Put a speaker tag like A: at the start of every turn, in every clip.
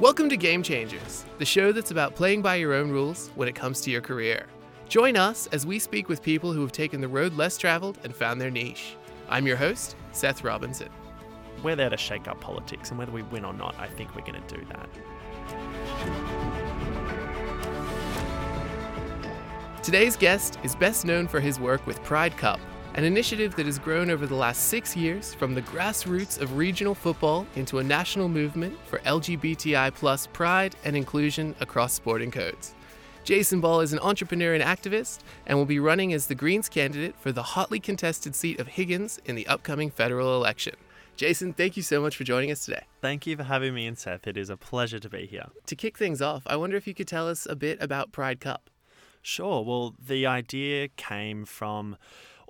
A: Welcome to Game Changers, the show that's about playing by your own rules when it comes to your career. Join us as we speak with people who have taken the road less traveled and found their niche. I'm your host, Seth Robinson.
B: We're there to shake up politics, and whether we win or not, I think we're going to do that.
A: Today's guest is best known for his work with Pride Cup, an initiative that has grown over the last six years from the grassroots of regional football into a national movement for LGBTI plus pride and inclusion across sporting codes. Jason Ball is an entrepreneur and activist and will be running as the Greens candidate for the hotly contested seat of Higgins in the upcoming federal election. Jason, thank you so much for joining us today.
B: Thank you for having me and Seth. It is a pleasure to be here.
A: To kick things off, I wonder if you could tell us a bit about Pride Cup.
B: Sure. Well, the idea came from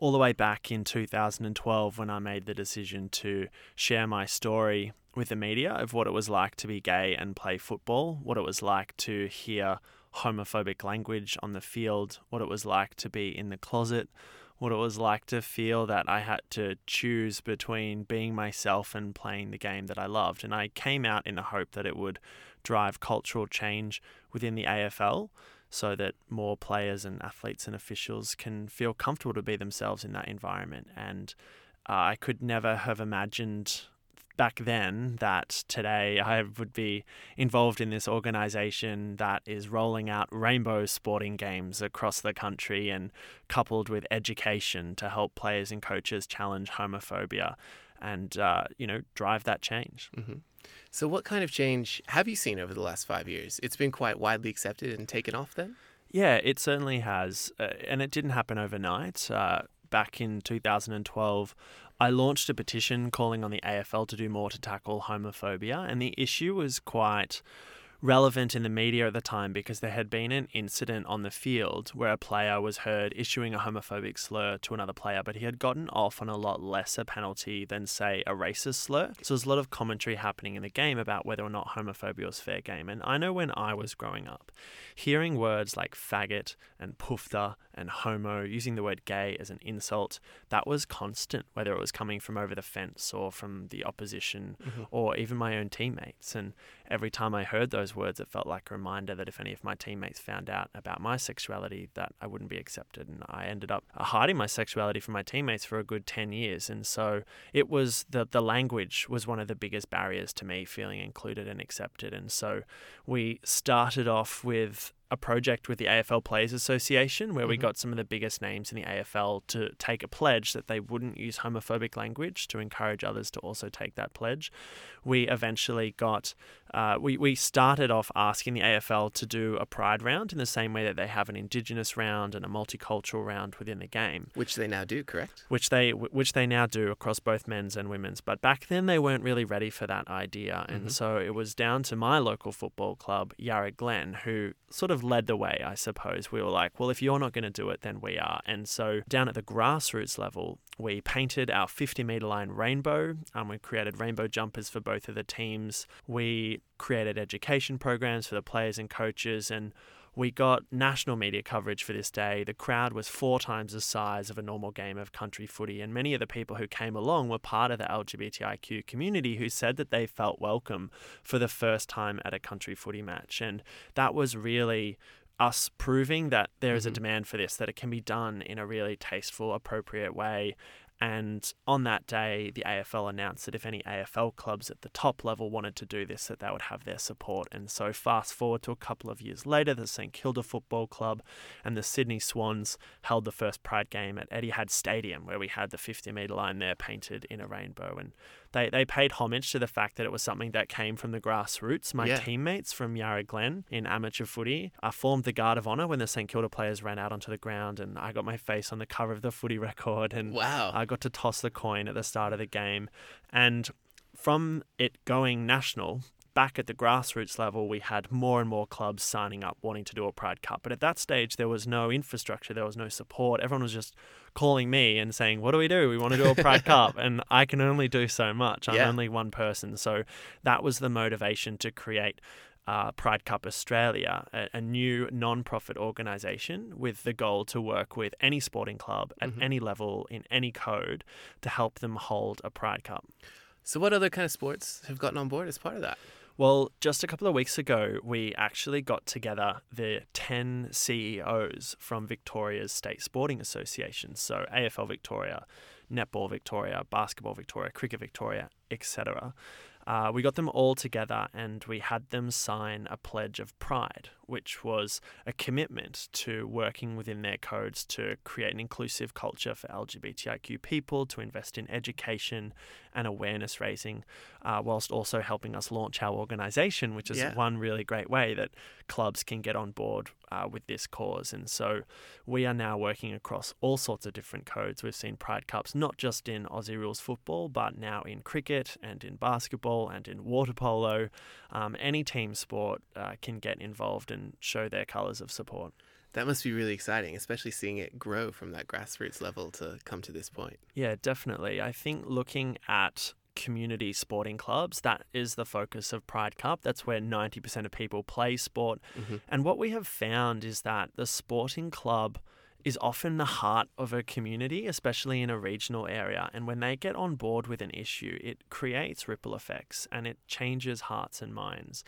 B: all the way back in 2012 when I made the decision to share my story with the media of what it was like to be gay and play football, what it was like to hear homophobic language on the field, what it was like to be in the closet, what it was like to feel that I had to choose between being myself and playing the game that I loved. And I came out in the hope that it would drive cultural change within the AFL so that more players and athletes and officials can feel comfortable to be themselves in that environment. And uh, I could never have imagined back then that today I would be involved in this organization that is rolling out rainbow sporting games across the country and coupled with education to help players and coaches challenge homophobia and uh, you know drive that change.
A: Mm-hmm. So, what kind of change have you seen over the last five years? It's been quite widely accepted and taken off then?
B: Yeah, it certainly has. Uh, and it didn't happen overnight. Uh, back in 2012, I launched a petition calling on the AFL to do more to tackle homophobia, and the issue was quite relevant in the media at the time because there had been an incident on the field where a player was heard issuing a homophobic slur to another player, but he had gotten off on a lot lesser penalty than, say, a racist slur. So there's a lot of commentary happening in the game about whether or not homophobia was fair game. And I know when I was growing up, hearing words like faggot and pufta and homo, using the word gay as an insult, that was constant, whether it was coming from over the fence or from the opposition mm-hmm. or even my own teammates. And every time I heard those words, it felt like a reminder that if any of my teammates found out about my sexuality, that I wouldn't be accepted. And I ended up hiding my sexuality from my teammates for a good 10 years. And so it was the, the language was one of the biggest barriers to me feeling included and accepted. And so we started off with a project with the AFL Players Association where mm-hmm. we got some of the biggest names in the AFL to take a pledge that they wouldn't use homophobic language to encourage others to also take that pledge. We eventually got, uh, we, we started off asking the AFL to do a pride round in the same way that they have an Indigenous round and a multicultural round within the game.
A: Which they now do, correct?
B: Which they, which they now do across both men's and women's. But back then they weren't really ready for that idea. And mm-hmm. so it was down to my local football club, Yarra Glen, who sort of led the way, I suppose. We were like, well, if you're not going to do it, then we are. And so down at the grassroots level, we painted our 50 meter line rainbow. Um, we created rainbow jumpers for both of the teams. We created education programs for the players and coaches. And we got national media coverage for this day. The crowd was four times the size of a normal game of country footy, and many of the people who came along were part of the LGBTIQ community who said that they felt welcome for the first time at a country footy match. And that was really us proving that there is a mm-hmm. demand for this, that it can be done in a really tasteful, appropriate way, and on that day, the AFL announced that if any AFL clubs at the top level wanted to do this, that they would have their support. And so, fast forward to a couple of years later, the St Kilda Football Club and the Sydney Swans held the first Pride game at Etihad Stadium, where we had the 50 metre line there painted in a rainbow. And they, they paid homage to the fact that it was something that came from the grassroots. My yeah. teammates from Yarra Glen in amateur footy I formed the Guard of Honour when the St Kilda players ran out onto the ground, and I got my face on the cover of the footy record, and
A: wow.
B: I got to toss the coin at the start of the game. And from it going national, back at the grassroots level, we had more and more clubs signing up wanting to do a Pride Cup. But at that stage, there was no infrastructure, there was no support. Everyone was just calling me and saying, What do we do? We want to do a Pride Cup. And I can only do so much. I'm yeah. only one person. So that was the motivation to create. Uh, Pride Cup Australia, a, a new non-profit organisation with the goal to work with any sporting club at mm-hmm. any level in any code to help them hold a Pride Cup.
A: So, what other kind of sports have gotten on board as part of that?
B: Well, just a couple of weeks ago, we actually got together the 10 CEOs from Victoria's State Sporting Association. So, AFL Victoria, Netball Victoria, Basketball Victoria, Cricket Victoria, etc. Uh, we got them all together and we had them sign a pledge of pride, which was a commitment to working within their codes to create an inclusive culture for LGBTIQ people, to invest in education and awareness raising, uh, whilst also helping us launch our organisation, which is
A: Yeah.
B: one really great way that clubs can get on board uh, with this cause. And so we are now working across all sorts of different codes. We've seen Pride Cups not just in Aussie rules football, but now in cricket and in basketball and in water polo. Um, any team sport uh, can get involved and show their colours of support.
A: That must be really exciting, especially seeing it grow from that grassroots level to come to this point.
B: Yeah, definitely. I think looking at community sporting clubs, that is the focus of Pride Cup. That's where 90% of people play sport.
A: Mhm.
B: And what we have found is that the sporting club is often the heart of a community, especially in a regional area. And when they get on board with an issue, it creates ripple effects and it changes hearts and minds.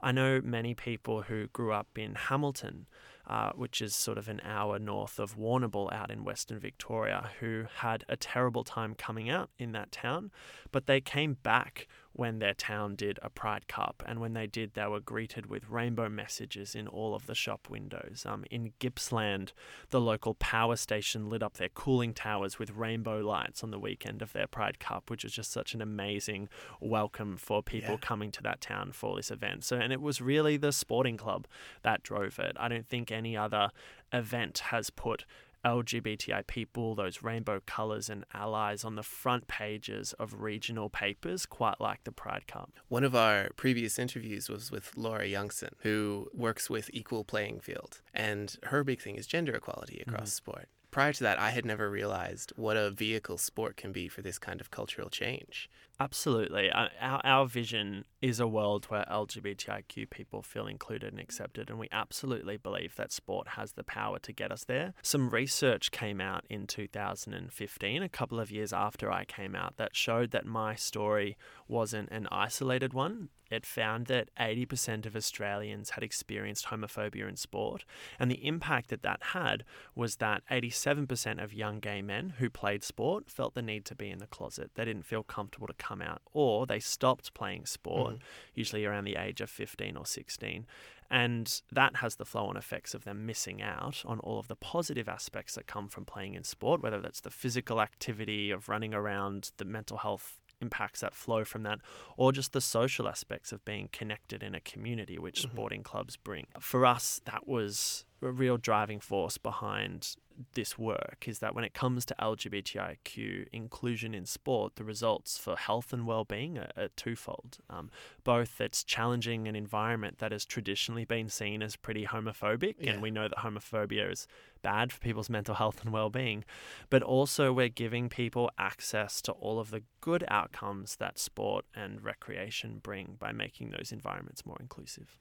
B: I know many people who grew up in Hamilton, uh, which is sort of an hour north of Warrnambool out in Western Victoria, who had a terrible time coming out in that town, but they came back when their town did a Pride Cup. And when they did, they were greeted with rainbow messages in all of the shop windows. Um, in Gippsland, the local power station lit up their cooling towers with rainbow lights on the weekend of their Pride Cup, which was just such an amazing welcome for people
A: Yeah.
B: coming to that town for this event. So, and it was really the sporting club that drove it. I don't think any other event has put LGBTI people, those rainbow colours and allies on the front pages of regional papers, quite like the Pride Cup.
A: One of our previous interviews was with Laura Youngson, who works with Equal Playing Field. And her big thing is gender equality across mm-hmm. sport. Prior to that, I had never realized what a vehicle sport can be for this kind of cultural change.
B: Absolutely. Uh, Our, our vision is a world where LGBTIQ people feel included and accepted, and we absolutely believe that sport has the power to get us there. Some research came out in 2015, a couple of years after I came out, that showed that my story wasn't an isolated one. It found that 80% of Australians had experienced homophobia in sport, and the impact that that had was that 87% of young gay men who played sport felt the need to be in the closet. They didn't feel comfortable to come out, or they stopped playing sport, mm-hmm. usually around the age of 15 or 16. And that has the flow on effects of them missing out on all of the positive aspects that come from playing in sport, whether that's the physical activity of running around, the mental health impacts that flow from that, or just the social aspects of being connected in a community, which mm-hmm. sporting clubs bring. For us, that was a real driving force behind this work is that when it comes to LGBTIQ inclusion in sport, the results for health and well-being are, are twofold. Um, both it's challenging an environment that has traditionally been seen as pretty homophobic,
A: Yeah.
B: and we know that homophobia is bad for people's mental health and well-being, but also we're giving people access to all of the good outcomes that sport and recreation bring by making those environments more inclusive.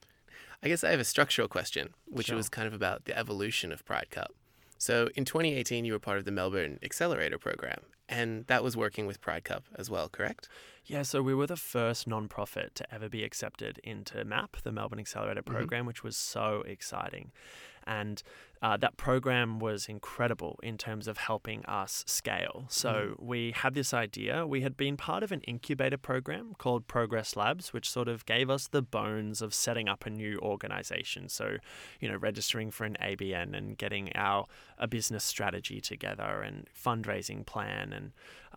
A: I guess I have a structural question, which
B: Sure.
A: was kind of about the evolution of Pride Cup. So in 2018, you were part of the Melbourne Accelerator program, and that was working with Pride Cup as well, correct?
B: Yeah, so we were the first nonprofit to ever be accepted into MAP, the Melbourne Accelerator program, which was so exciting. And uh, that program was incredible in terms of helping us scale. So we had this idea. We had been part of an incubator program called Progress Labs, which sort of gave us the bones of setting up a new organization. So, you know, registering for an ABN and getting our a business strategy together and fundraising plan and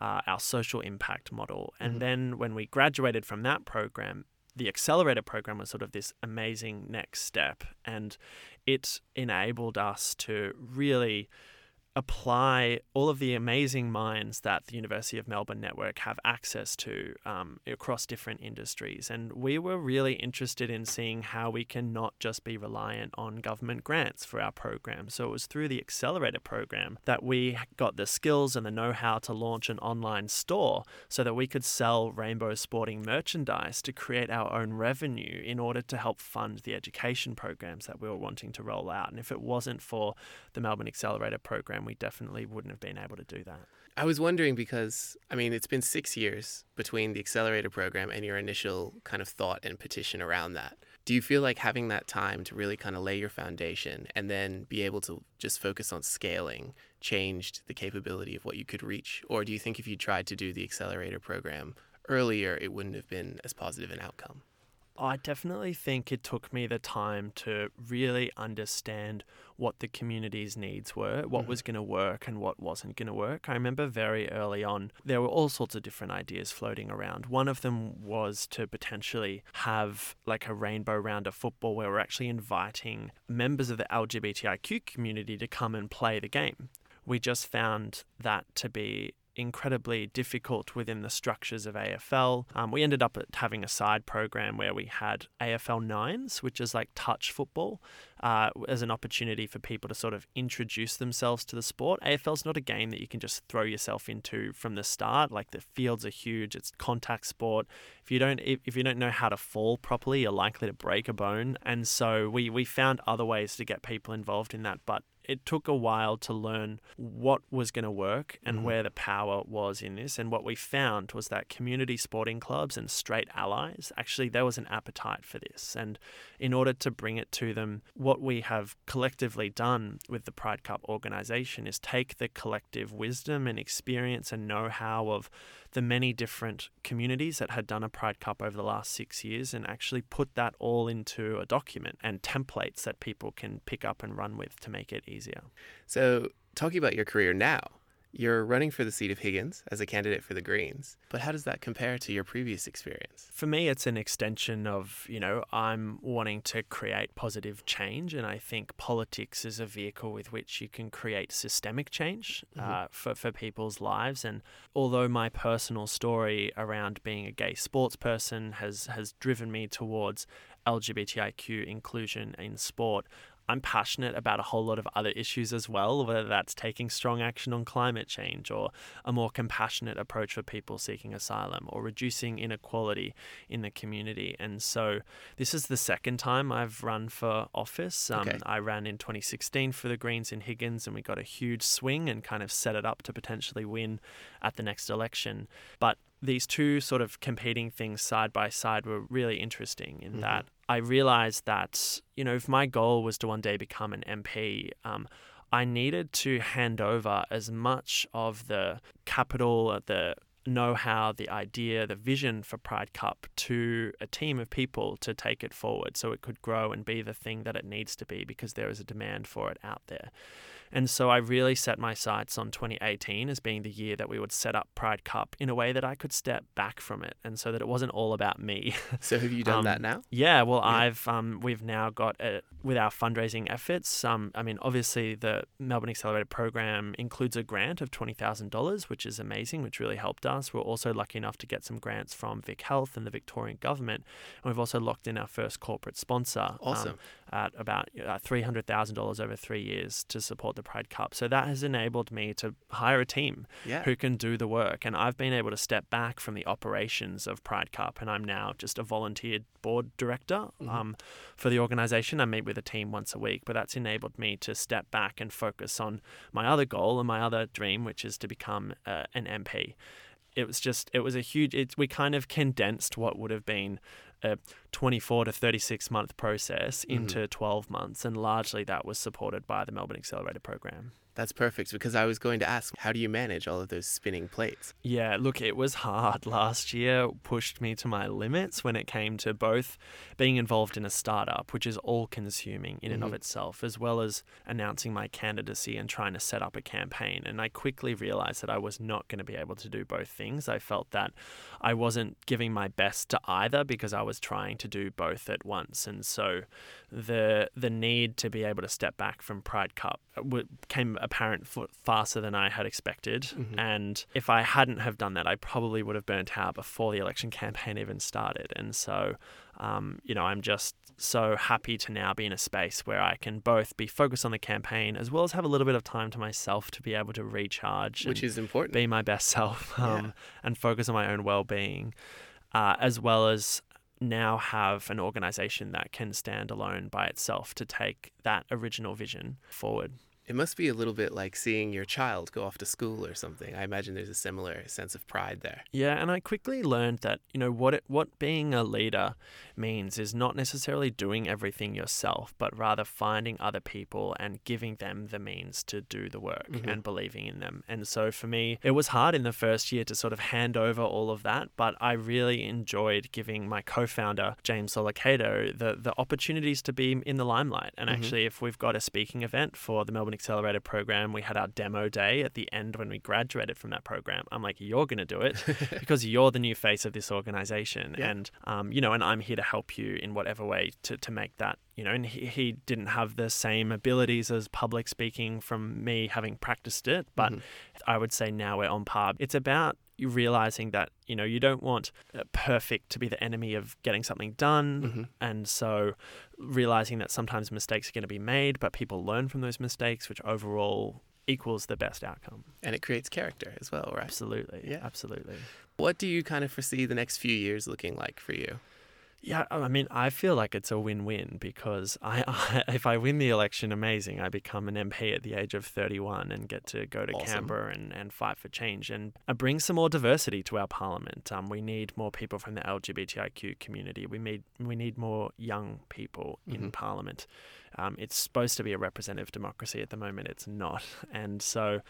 B: uh, our social impact model. And then when we graduated from that program, the accelerator program was sort of this amazing next step and it enabled us to really apply all of the amazing minds that the University of Melbourne network have access to um, across different industries. And we were really interested in seeing how we can not just be reliant on government grants for our program. So it was through the Accelerator program that we got the skills and the know how to launch an online store so that we could sell rainbow sporting merchandise to create our own revenue in order to help fund the education programs that we were wanting to roll out. And if it wasn't for the Melbourne Accelerator program, program, we definitely wouldn't have been able to do that.
A: I was wondering because, I mean, it's been six years between the accelerator program and your initial kind of thought and petition around that. Do you feel like having that time to really kind of lay your foundation and then be able to just focus on scaling changed the capability of what you could reach? Or do you think if you tried to do the accelerator program earlier, it wouldn't have been as positive an outcome?
B: I definitely think it took me the time to really understand what the community's needs were, what mm-hmm. was going to work and what wasn't going to work. I remember very early on, there were all sorts of different ideas floating around. One of them was to potentially have like a rainbow round of football where we're actually inviting members of the LGBTIQ community to come and play the game. We just found that to be incredibly difficult within the structures of AFL. Um, we ended up having a side program where we had AFL Nines, which is like touch football, uh, as an opportunity for people to sort of introduce themselves to the sport. AFL's not a game that you can just throw yourself into from the start. Like the fields are huge, it's contact sport. If you don't if you don't know how to fall properly, you're likely to break a bone. And so we we found other ways to get people involved in that, but it took a while to learn what was going to work and mm-hmm. where the power was in this. And what we found was that community sporting clubs and straight allies actually there was an appetite for this. And in order to bring it to them, what we have collectively done with the Pride Cup organization is take the collective wisdom and experience and know how of the many different communities that had done a Pride Cup over the last six years and actually put that all into a document and templates that people can pick up and run with to make it easier.
A: So, talking about your career now, you're running for the seat of Higgins as a candidate for the Greens, but how does that compare to your previous experience?
B: For me, it's an extension of, you know, I'm wanting to create positive change, and I think politics is a vehicle with which you can create systemic change mm-hmm. uh, for, for people's lives. And although my personal story around being a gay sports person has, has driven me towards LGBTIQ inclusion in sport, I'm passionate about a whole lot of other issues as well, whether that's taking strong action on climate change or a more compassionate approach for people seeking asylum or reducing inequality in the community. And so this is the second time I've run for office. Um, okay. I ran in 2016 for the Greens in Higgins and we got a huge swing and kind of set it up to potentially win at the next election. But these two sort of competing things side by side were really interesting in mm-hmm. that I realized that, you know, if my goal was to one day become an MP, um, I needed to hand over as much of the capital, uh, the know how, the idea, the vision for Pride Cup to a team of people to take it forward so it could grow and be the thing that it needs to be because there is a demand for it out there. And so I really set my sights on 2018 as being the year that we would set up Pride Cup in a way that I could step back from it and so that it wasn't all about me.
A: So have you done
B: um,
A: that now?
B: Yeah, well yeah. I've um, we've now got a, with our fundraising efforts, um, I mean obviously the Melbourne Accelerator program includes a grant of $20,000 which is amazing, which really helped us. We're also lucky enough to get some grants from Vic Health and the Victorian government. And we've also locked in our first corporate sponsor um,
A: awesome.
B: at about uh, $300,000 over 3 years to support the Pride Cup. So that has enabled me to hire a team
A: yeah.
B: who can do the work. And I've been able to step back from the operations of Pride Cup. And I'm now just a volunteered board director mm-hmm. um, for the organization. I meet with a team once a week, but that's enabled me to step back and focus on my other goal and my other dream, which is to become uh, an MP it was just it was a huge it, we kind of condensed what would have been a 24 to 36 month process mm-hmm. into mm-hmm. 12 months, and largely that was supported by the Melbourne Accelerator program.
A: That's perfect because I was going to ask, how do you manage all of those spinning plates?
B: Yeah, look, it was hard. Last year pushed me to my limits when it came to both being involved in a startup, which is all consuming in mm-hmm. and of mm-hmm. itself, as well as announcing my candidacy and trying to set up a campaign. And I quickly realized that I was not going to be able to do both things. I felt that I wasn't giving my best to either because I was trying to do both at once. And so the the need to be able to step back from Pride Cup came apparent faster than I had expected. Mm-hmm. And if I hadn't have done that, I probably would have burnt out before the election campaign even started. And so, um, you know, I'm just so happy to now be in a space where I can both be focused on the campaign as well as have a little bit of time to myself to be able to recharge,
A: which is important,
B: be my best self, um, yeah. and focus on my own well-being. Uh, as well as now have an organization that can stand alone by itself to take that original vision forward.
A: It must be a little bit like seeing your child go off to school or something. I imagine there's a similar sense of pride there.
B: Yeah, and I quickly learned that you know what it, what being a leader means is not necessarily doing everything yourself, but rather finding other people and giving them the means to do the work
A: Mhm.
B: and believing in them. And so for me, it was hard in the first year to sort of hand over all of that, but I really enjoyed giving my co-founder James Lolicato the the opportunities to be in the limelight. And
A: Mhm.
B: actually, if we've got a speaking event for the Melbourne Accelerator program, we had our demo day at the end when we graduated from that program. I'm like, you're going to do it because you're the new face of this organization
A: Yeah.
B: and um, you know and i'm here to help you in whatever way to, to make that you know and he, he didn't have the same abilities as public speaking from me having practiced it but
A: Mhm.
B: i would say now we're on par it's about realizing that you know you don't want perfect to be the enemy of getting something done
A: Mhm.
B: and so realizing that sometimes mistakes are going to be made but people learn from those mistakes which overall equals the best outcome
A: And it creates character as well, right?
B: absolutely
A: Yeah.
B: absolutely
A: What do you kind of foresee the next few years looking like for you?
B: Yeah, I mean, I feel like it's a win-win because I, I, if I win the election, amazing. I become an MP at the age of 31 and get to go to
A: Awesome.
B: Canberra and, and fight for change and uh, bring some more diversity to our parliament. Um, we need more people from the LGBTIQ community. We need we need more young people in
A: Mhm.
B: parliament. Um, it's supposed to be a representative democracy at the moment. It's not, and so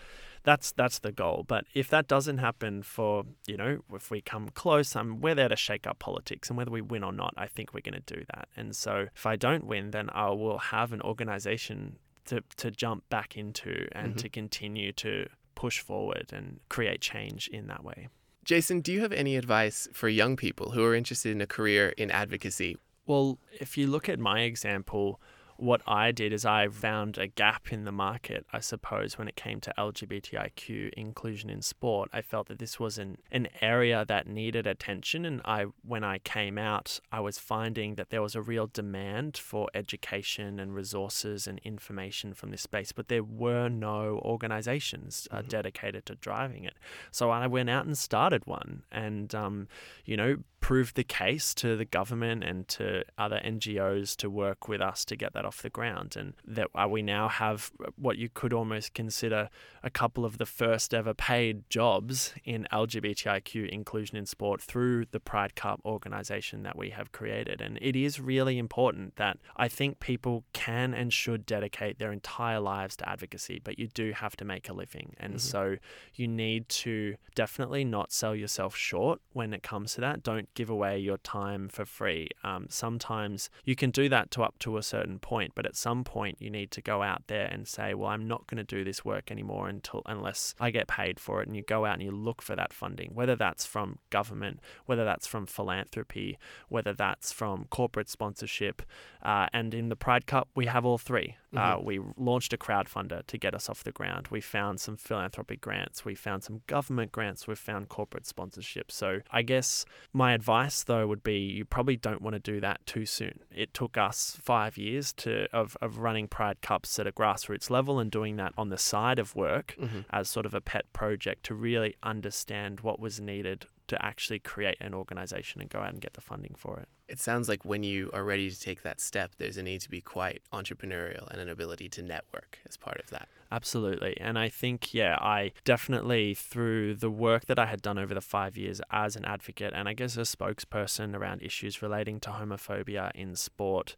B: that's that's the goal. But if that doesn't happen for you know if we come close, um, we're there to shake up politics, and whether we win or not, I think we're going to do that. And so if I don't win, then I will have an organization to to jump back into and
A: Mhm.
B: to continue to push forward and create change in that way.
A: Jason, do you have any advice for young people who are interested in a career in advocacy?
B: Well, if you look at my example, what I did is I found a gap in the market, I suppose, when it came to LGBTIQ inclusion in sport. I felt that this was an, an area that needed attention. And I when I came out, I was finding that there was a real demand for education and resources and information from this space, but there were no organizations uh,
A: Mhm.
B: dedicated to driving it. So I went out and started one and, um, you know, proved the case to the government and to other NGOs to work with us to get that off the ground. And that uh, we now have what you could almost consider a couple of the first ever paid jobs in LGBTIQ inclusion in sport through the Pride Cup organization that we have created. And it is really important that I think people can and should dedicate their entire lives to advocacy, but you do have to make a living. And
A: Mhm.
B: so you need to definitely not sell yourself short when it comes to that. Don't give away your time for free. Um, sometimes you can do that to up to a certain point, but at some point you need to go out there and say, "Well, I'm not going to do this work anymore until unless I get paid for it." And you go out and you look for that funding, whether that's from government, whether that's from philanthropy, whether that's from corporate sponsorship. Uh, and in the Pride Cup, we have all 3 Uh,
A: Mhm.
B: we launched a crowdfunder to get us off the ground. We found some philanthropic grants. We found some government grants. We found corporate sponsorship. So I guess my advice though would be you probably don't want to do that too soon. It took us five years to of, of running Pride Cups at a grassroots level and doing that on the side of work
A: Mm-hmm.
B: as sort of a pet project to really understand what was needed to actually create an organization and go out and get the funding for it.
A: It sounds like when you are ready to take that step, there's a need to be quite entrepreneurial and an ability to network as part of that.
B: Absolutely. And I think, yeah, I definitely, through the work that I had done over the five years as an advocate and I guess a spokesperson around issues relating to homophobia in sport,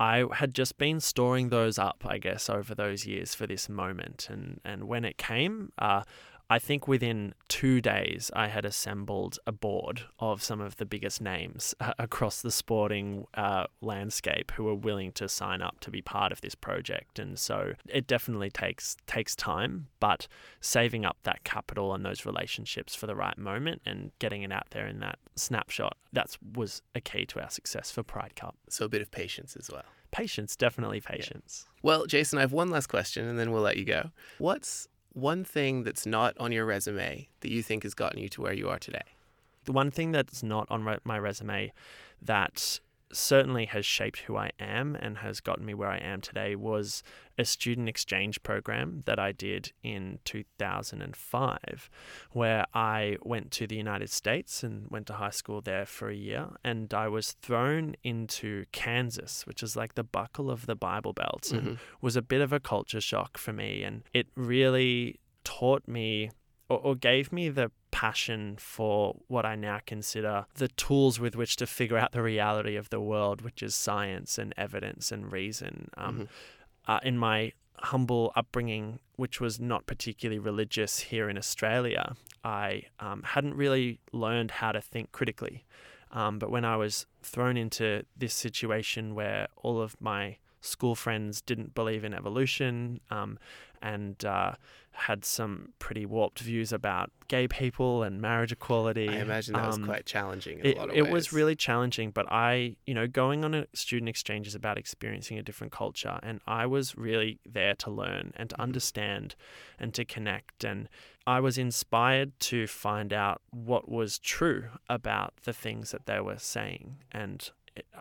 B: I had just been storing those up, I guess, over those years for this moment. And, and when it came, uh, I think within two days, I had assembled a board of some of the biggest names uh, across the sporting uh, landscape who were willing to sign up to be part of this project. And so it definitely takes takes time, but saving up that capital and those relationships for the right moment and getting it out there in that snapshot, that was a key to our success for Pride Cup.
A: So a bit of patience as well.
B: Patience, definitely patience.
A: Well, Jason, I have one last question and then we'll let you go. What's one thing that's not on your resume that you think has gotten you to where you are today?
B: The one thing that's not on re- my resume that certainly has shaped who I am and has gotten me where I am today was a student exchange program that I did in 2005, where I went to the United States and went to high school there for a year. And I was thrown into Kansas, which is like the buckle of the Bible Belt, and
A: Mhm.
B: was a bit of a culture shock for me. And it really taught me or gave me the passion for what I now consider the tools with which to figure out the reality of the world, which is science and evidence and reason. Um,
A: Mhm.
B: uh, in my humble upbringing, which was not particularly religious here in Australia, I um, hadn't really learned how to think critically. Um, but when I was thrown into this situation where all of my school friends didn't believe in evolution um, and uh, had some pretty warped views about gay people and marriage equality.
A: I imagine that was
B: um,
A: quite challenging in
B: it,
A: a lot of
B: it was really challenging, but I, you know, going on a student exchange is about experiencing a different culture. And I was really there to learn and to
A: Mhm.
B: understand and to connect. And I was inspired to find out what was true about the things that they were saying. And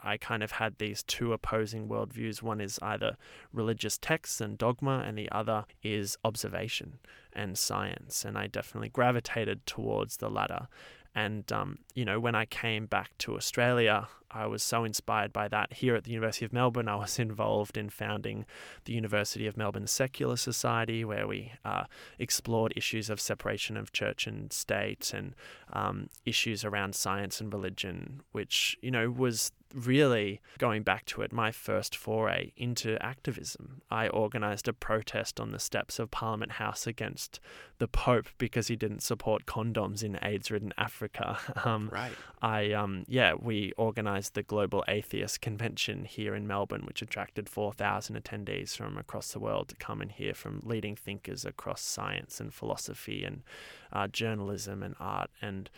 B: I kind of had these two opposing worldviews. One is either religious texts and dogma, and the other is observation and science. And I definitely gravitated towards the latter. And, um, you know, when I came back to Australia, I was so inspired by that. Here at the University of Melbourne, I was involved in founding the University of Melbourne Secular Society, where we uh, explored issues of separation of church and state and um, issues around science and religion, which, you know, was really going back to it, my first foray into activism. I organised a protest on the steps of Parliament House against the Pope because he didn't support condoms in AIDS ridden Africa. Um,
A: Right.
B: I um yeah, we organized the Global Atheist Convention here in Melbourne, which attracted 4,000 attendees from across the world to come and hear from leading thinkers across science and philosophy and uh, journalism and art and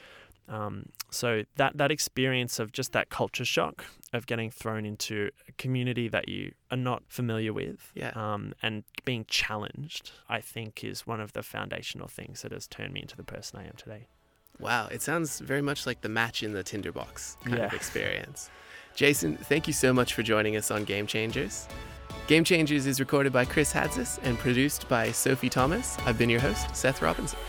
B: um, so that that experience of just that culture shock of getting thrown into a community that you are not familiar with
A: Yeah.
B: um, and being challenged, I think, is one of the foundational things that has turned me into the person I am today.
A: Wow, it sounds very much like the match in the tinderbox kind of experience. Jason, thank you so much for joining us on Game Changers. Game Changers is recorded by Chris Hadzis and produced by Sophie Thomas. I've been your host, Seth Robinson.